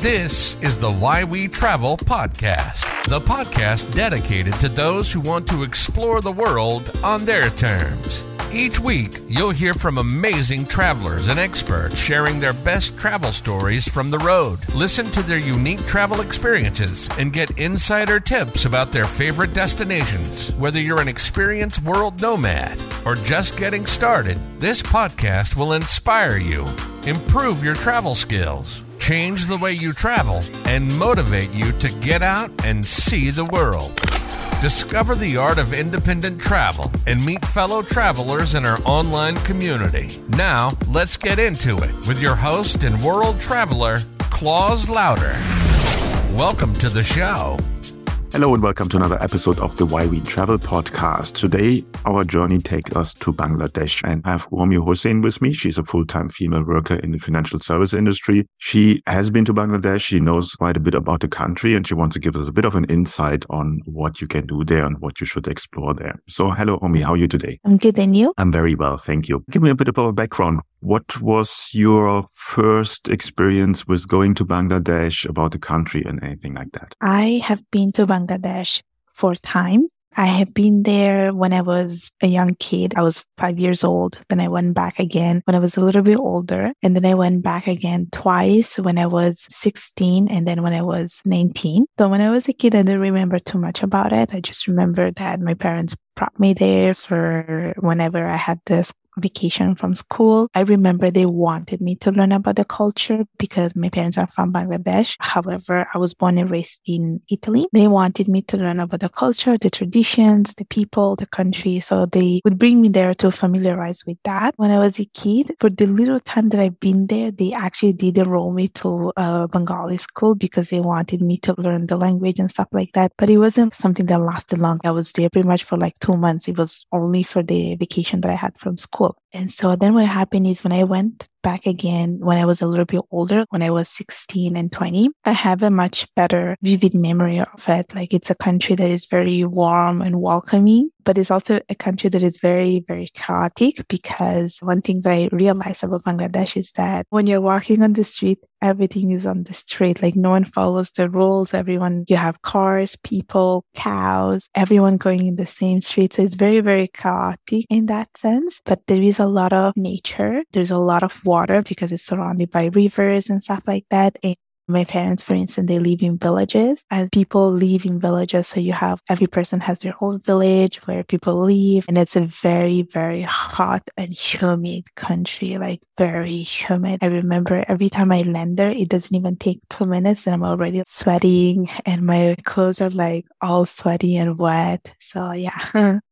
This is the Why We Travel podcast, the podcast dedicated to those who want to explore the world on their terms. Each week, you'll hear from amazing travelers and experts sharing their best travel stories from the road. Listen to their unique travel experiences and get insider tips about their favorite destinations. Whether you're an experienced world nomad or just getting started, this podcast will inspire you, improve your travel skills, change the way you travel, and motivate you to get out and see the world. Discover the art of independent travel and meet fellow travelers in our online community. Now, let's get into it with your host and world traveler, Claus Lauter. Welcome to the show. Hello and welcome to another episode of the Why We Travel podcast. Today, our journey takes us to Bangladesh and I have Urmi Hossain with me. She's a full-time female worker in the financial service industry. She has been to Bangladesh. She knows quite a bit about the country and she wants to give us a bit of an insight on what you can do there and what you should explore there. So hello, Romi. How are you today? I'm good. And you? I'm very well. Thank you. Give me a bit of a background. What was your first experience with going to Bangladesh about the country and anything like that? I have been to Bangladesh four times. I have been there when I was a young kid. I was five years old. Then I went back again when I was a little bit older. And then I went back again twice when I was 16 and then when I was 19. So when I was a kid, I didn't remember too much about it. I just remember that my parents brought me there for whenever I had this vacation from school. I remember they wanted me to learn about the culture because my parents are from Bangladesh. However, I was born and raised in Italy. They wanted me to learn about the culture, the traditions, the people, the country. So they would bring me there to familiarize with that. When I was a kid, for the little time that I've been there, they actually did enroll me to a Bengali school because they wanted me to learn the language and stuff like that. But it wasn't something that lasted long. I was there pretty much for like two months. It was only for the vacation that I had from school people and so then what happened is when I went back again when I was a little bit older, when I was 16 and 20, I have a much better vivid memory of it. Like it's a country that is very warm and welcoming, but it's also a country that is very, very chaotic because one thing that I realized about Bangladesh is that when you're walking on the street, everything is on the street. Like no one follows the rules. Everyone, you have cars, people, cows, everyone going in the same street. So it's very, very chaotic in that sense. But there is a lot of nature. There's a lot of water because it's surrounded by rivers and stuff like that. And my parents, for instance, they live in villages and people live in villages. So you have every person has their own village where people live. And it's a very, very hot and humid country, like very humid. I remember every time I land there, it doesn't even take two minutes and I'm already sweating and my clothes are like all sweaty and wet. So yeah.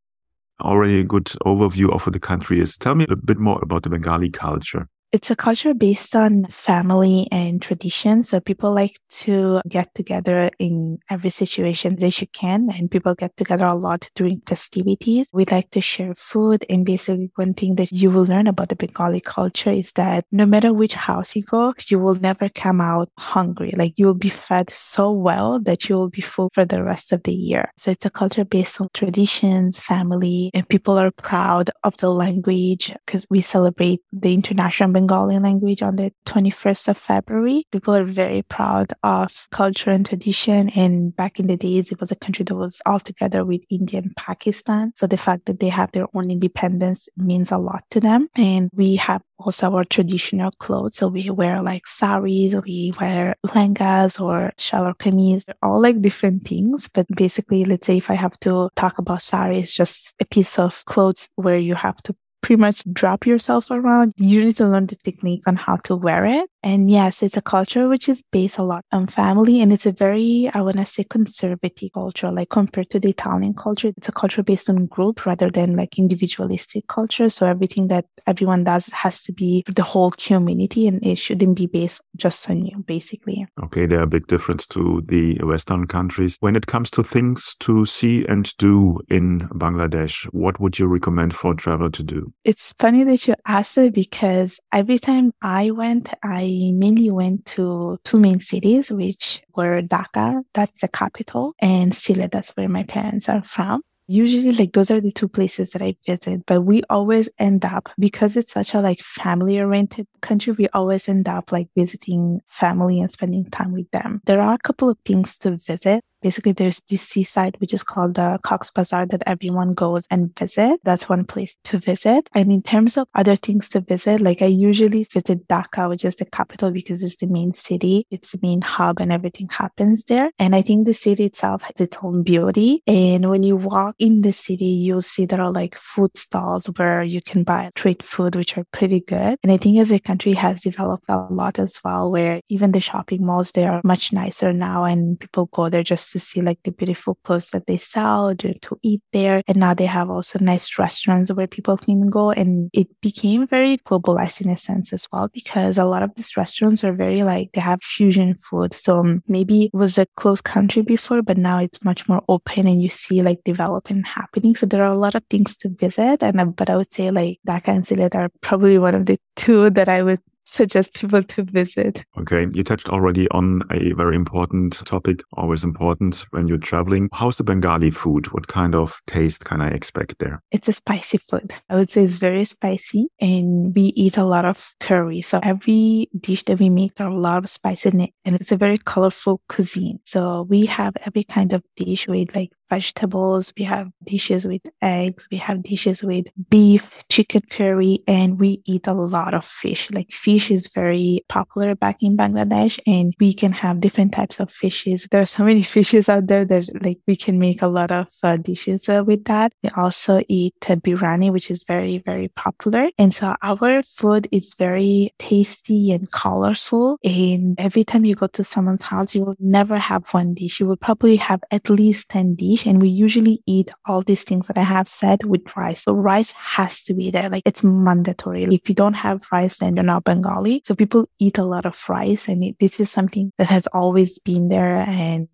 Already a good overview of what the country is. Tell me a bit more about the Bengali culture. It's a culture based on family and tradition. So people like to get together in every situation that you can. And people get together a lot during festivities. We like to share food. And basically one thing that you will learn about the Bengali culture is that no matter which house you go, you will never come out hungry. Like you will be fed so well that you will be full for the rest of the year. So it's a culture based on traditions, family, and people are proud of the language because we celebrate the international Bengali language on the 21st of February. People are very proud of culture and tradition. And back in the days, it was a country that was all together with India and Pakistan. So the fact that they have their own independence means a lot to them. And we have also our traditional clothes. So we wear like saris, we wear langas or shalwar kameez, all like different things. But basically, let's say if I have to talk about sari, it's just a piece of clothes where you have to pretty much drop yourself around. You need to learn the technique on how to wear it. And yes, it's a culture which is based a lot on family and it's a very, I want to say conservative culture, like compared to the Italian culture. It's a culture based on group rather than like individualistic culture. So everything that everyone does has to be for the whole community and it shouldn't be based just on you, basically. Okay, there are big difference to the Western countries. When it comes to things to see and do in Bangladesh, what would you recommend for a traveler to do? It's funny that you asked it because every time I went, I mainly went to two main cities, which were Dhaka, that's the capital, and Sylhet, that's where my parents are from. Usually like those are the two places that I visit, but we always end up because it's such a like family oriented country, we always end up like visiting family and spending time with them. There are a couple of things to visit basically there's this seaside which is called the Cox Bazar that everyone goes and visit. That's one place to visit. And in terms of other things to visit, like I usually visit Dhaka, which is the capital because it's the main city. It's the main hub and everything happens there. And I think the city itself has its own beauty. And when you walk in the city, you'll see there are like food stalls where you can buy street food, which are pretty good. And I think as a country has developed a lot as well, where even the shopping malls, they are much nicer now and people go there just to see like the beautiful clothes that they sell, to, to eat there. And now they have also nice restaurants where people can go. And it became very globalized in a sense as well, because a lot of these restaurants are very like, they have fusion food. So um, maybe it was a closed country before, but now it's much more open and you see like development happening. So there are a lot of things to visit. And, uh, but I would say like Dhaka and Sylhet are probably one of the two that I would suggest people to visit. Okay. You touched already on a very important topic, always important when you're traveling. How's the Bengali food? What kind of taste can I expect there? It's a spicy food. I would say it's very spicy and we eat a lot of curry. So every dish that we make, are a lot of spice in it and it's a very colorful cuisine. So we have every kind of dish with like vegetables. We have dishes with eggs. We have dishes with beef, chicken curry, and we eat a lot of fish. Like fish is very popular back in Bangladesh and we can have different types of fishes. There are so many fishes out there that like we can make a lot of uh, dishes uh, with that. We also eat uh, biryani, which is very, very popular. And so our food is very tasty and colorful. And every time you go to someone's house, you will never have one dish. You will probably have at least 10 dishes and we usually eat all these things that I have said with rice. So rice has to be there. Like it's mandatory. If you don't have rice, then you're not Bengali. So people eat a lot of rice and it, this is something that has always been there and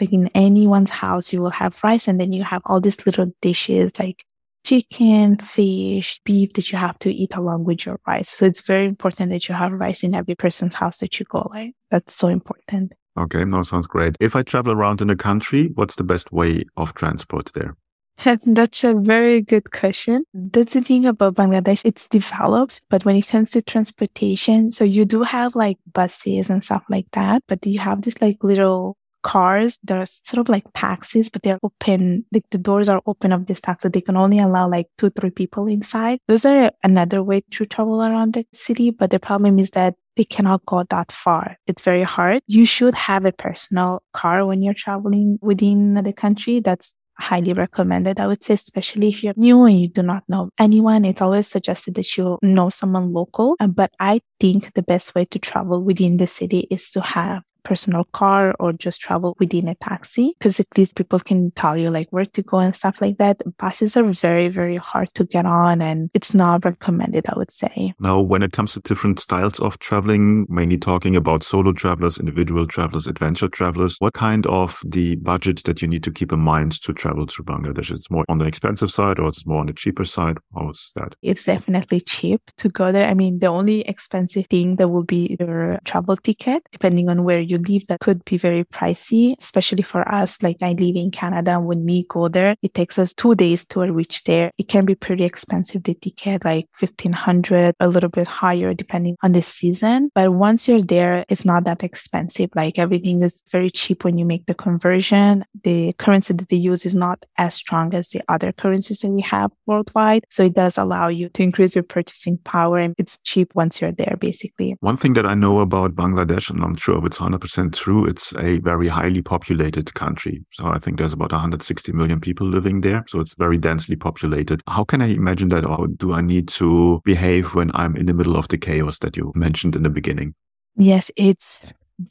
like in anyone's house, you will have rice and then you have all these little dishes like chicken, fish, beef that you have to eat along with your rice. So it's very important that you have rice in every person's house that you go. Like that's so important. Okay, no, sounds great. If I travel around in the country, what's the best way of transport there? That's a very good question. That's the thing about Bangladesh. It's developed, but when it comes to transportation, so you do have like buses and stuff like that, but you have this like little cars that are sort of like taxis, but they're open. Like the doors are open of this taxi. They can only allow like two, three people inside. Those are another way to travel around the city, but the problem is that they cannot go that far. It's very hard. You should have a personal car when you're traveling within the country. That's highly recommended. I would say, especially if you're new and you do not know anyone, it's always suggested that you know someone local. Uh, but I think the best way to travel within the city is to have personal car or just travel within a taxi because at least people can tell you like where to go and stuff like that. Buses are very, very hard to get on and it's not recommended, I would say. Now, when it comes to different styles of traveling, mainly talking about solo travelers, individual travelers, adventure travelers, what kind of the budget that you need to keep in mind to travel through Bangladesh? It's more on the expensive side or it's more on the cheaper side? How is that? It's definitely cheap to go there. I mean, the only expensive thing that will be your travel ticket, depending on where you you leave that could be very pricey, especially for us. Like I live in Canada. When we go there, it takes us two days to reach there. It can be pretty expensive, the ticket, like 1500, a little bit higher depending on the season. But once you're there, it's not that expensive. Like everything is very cheap when you make the conversion. The currency that they use is not as strong as the other currencies that we have worldwide. So it does allow you to increase your purchasing power and it's cheap once you're there, basically. One thing that I know about Bangladesh, and I'm sure it's 100 100% true. It's a very highly populated country. So I think there's about 160 million people living there. So it's very densely populated. How can I imagine that? Or do I need to behave when I'm in the middle of the chaos that you mentioned in the beginning? Yes, it's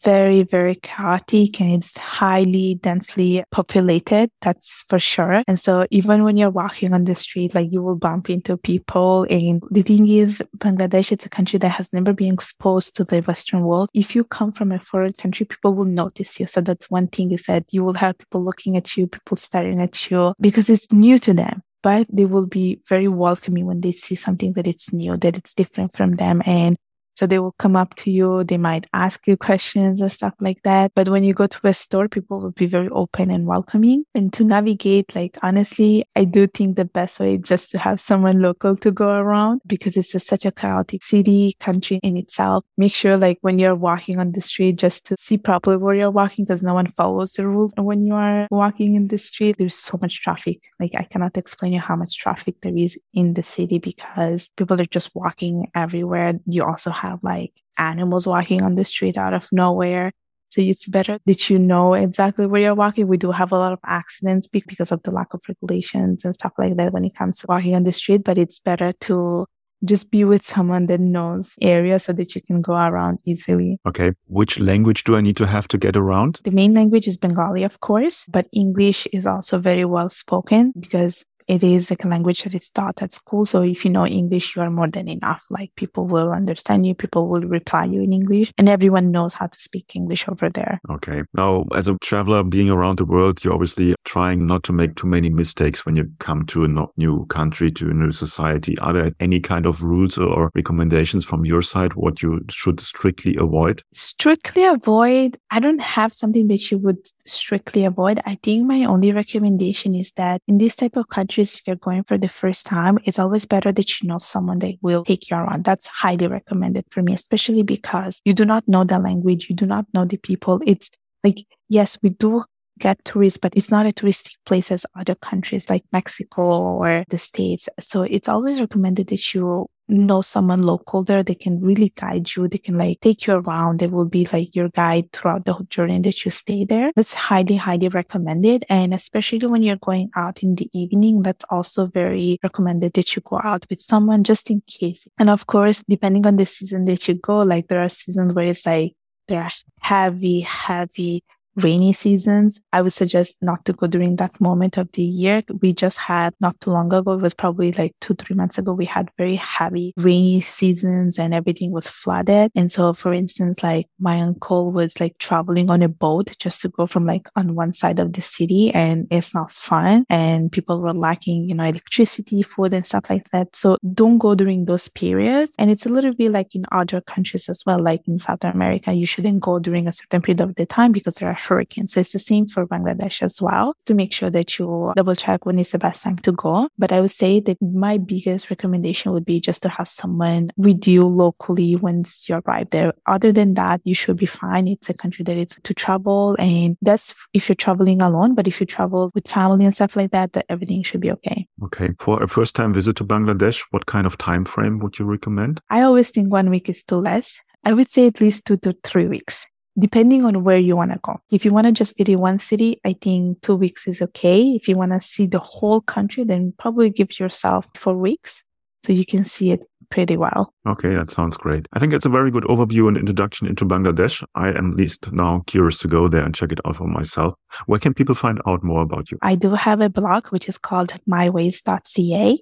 very, very chaotic and it's highly densely populated. That's for sure. And so even when you're walking on the street, like you will bump into people. And the thing is, Bangladesh, it's a country that has never been exposed to the Western world. If you come from a foreign country, people will notice you. So that's one thing is that you will have people looking at you, people staring at you because it's new to them but they will be very welcoming when they see something that it's new, that it's different from them. And So they will come up to you. They might ask you questions or stuff like that. But when you go to a store, people will be very open and welcoming. And to navigate, like honestly, I do think the best way is just to have someone local to go around because it's a, such a chaotic city, country in itself. Make sure like when you're walking on the street, just to see properly where you're walking because no one follows the rules. When you are walking in the street, there's so much traffic. Like I cannot explain you how much traffic there is in the city because people are just walking everywhere. You also have like animals walking on the street out of nowhere. So it's better that you know exactly where you're walking. We do have a lot of accidents because of the lack of regulations and stuff like that when it comes to walking on the street, but it's better to just be with someone that knows area so that you can go around easily. Okay. Which language do I need to have to get around? The main language is Bengali, of course, but English is also very well spoken because it is like a language that is taught at school. So if you know English, you are more than enough. Like people will understand you, people will reply you in English, and everyone knows how to speak English over there. Okay. Now, as a traveler being around the world, you're obviously trying not to make too many mistakes when you come to a new country, to a new society. Are there any kind of rules or recommendations from your side what you should strictly avoid? Strictly avoid. I don't have something that you would strictly avoid. I think my only recommendation is that in this type of country, countries, if you're going for the first time, it's always better that you know someone that will take you around. That's highly recommended for me, especially because you do not know the language. You do not know the people. It's like, yes, we do get tourists, but it's not a touristic place as other countries like Mexico or the States. So it's always recommended that you know someone local there, they can really guide you. They can like take you around. They will be like your guide throughout the journey that you stay there. That's highly, highly recommended. And especially when you're going out in the evening, that's also very recommended that you go out with someone just in case. And of course, depending on the season that you go, like there are seasons where it's like, they're heavy, heavy rainy seasons, I would suggest not to go during that moment of the year. We just had not too long ago, it was probably like two, three months ago, we had very heavy rainy seasons and everything was flooded. And so, for instance, like my uncle was like traveling on a boat just to go from like on one side of the city and it's not fun. And people were lacking, you know, electricity, food and stuff like that. So don't go during those periods. And it's a little bit like in other countries as well, like in South America, you shouldn't go during a certain period of the time because there are hurricanes. So it's the same for Bangladesh as well to make sure that you double check when is the best time to go. But I would say that my biggest recommendation would be just to have someone with you locally once you arrive there. Other than that, you should be fine. It's a country that is to travel and that's if you're traveling alone. But if you travel with family and stuff like that, that everything should be okay. Okay. For a first time visit to Bangladesh, what kind of time frame would you recommend? I always think one week is too less. I would say at least two to three weeks depending on where you want to go. If you want to just visit one city, I think two weeks is okay. If you want to see the whole country, then probably give yourself four weeks so you can see it pretty well. Okay, that sounds great. I think it's a very good overview and introduction into Bangladesh. I am at least now curious to go there and check it out for myself. Where can people find out more about you? I do have a blog which is called myways.ca.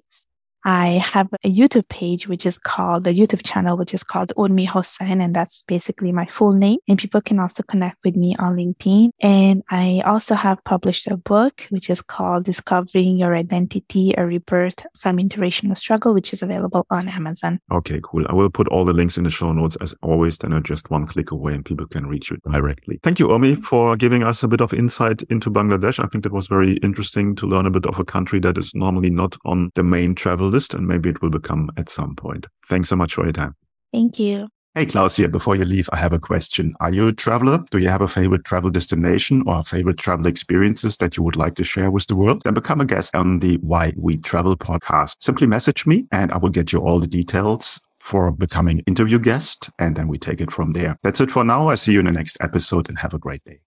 I have a YouTube page, which is called the YouTube channel, which is called Urmi Hossain. And that's basically my full name. And people can also connect with me on LinkedIn. And I also have published a book, which is called Discovering Your Identity, a Rebirth from Interracial Struggle, which is available on Amazon. Okay, cool. I will put all the links in the show notes as always. Then are just one click away and people can reach you directly. Thank you, Urmi, for giving us a bit of insight into Bangladesh. I think that was very interesting to learn a bit of a country that is normally not on the main travel list, and maybe it will become at some point. Thanks so much for your time. Thank you. Hey, Claus here. Before you leave, I have a question. Are you a traveler? Do you have a favorite travel destination or favorite travel experiences that you would like to share with the world? Then become a guest on the Why We Travel podcast. Simply message me and I will get you all the details for becoming interview guest. And then we take it from there. That's it for now. I see you in the next episode and have a great day.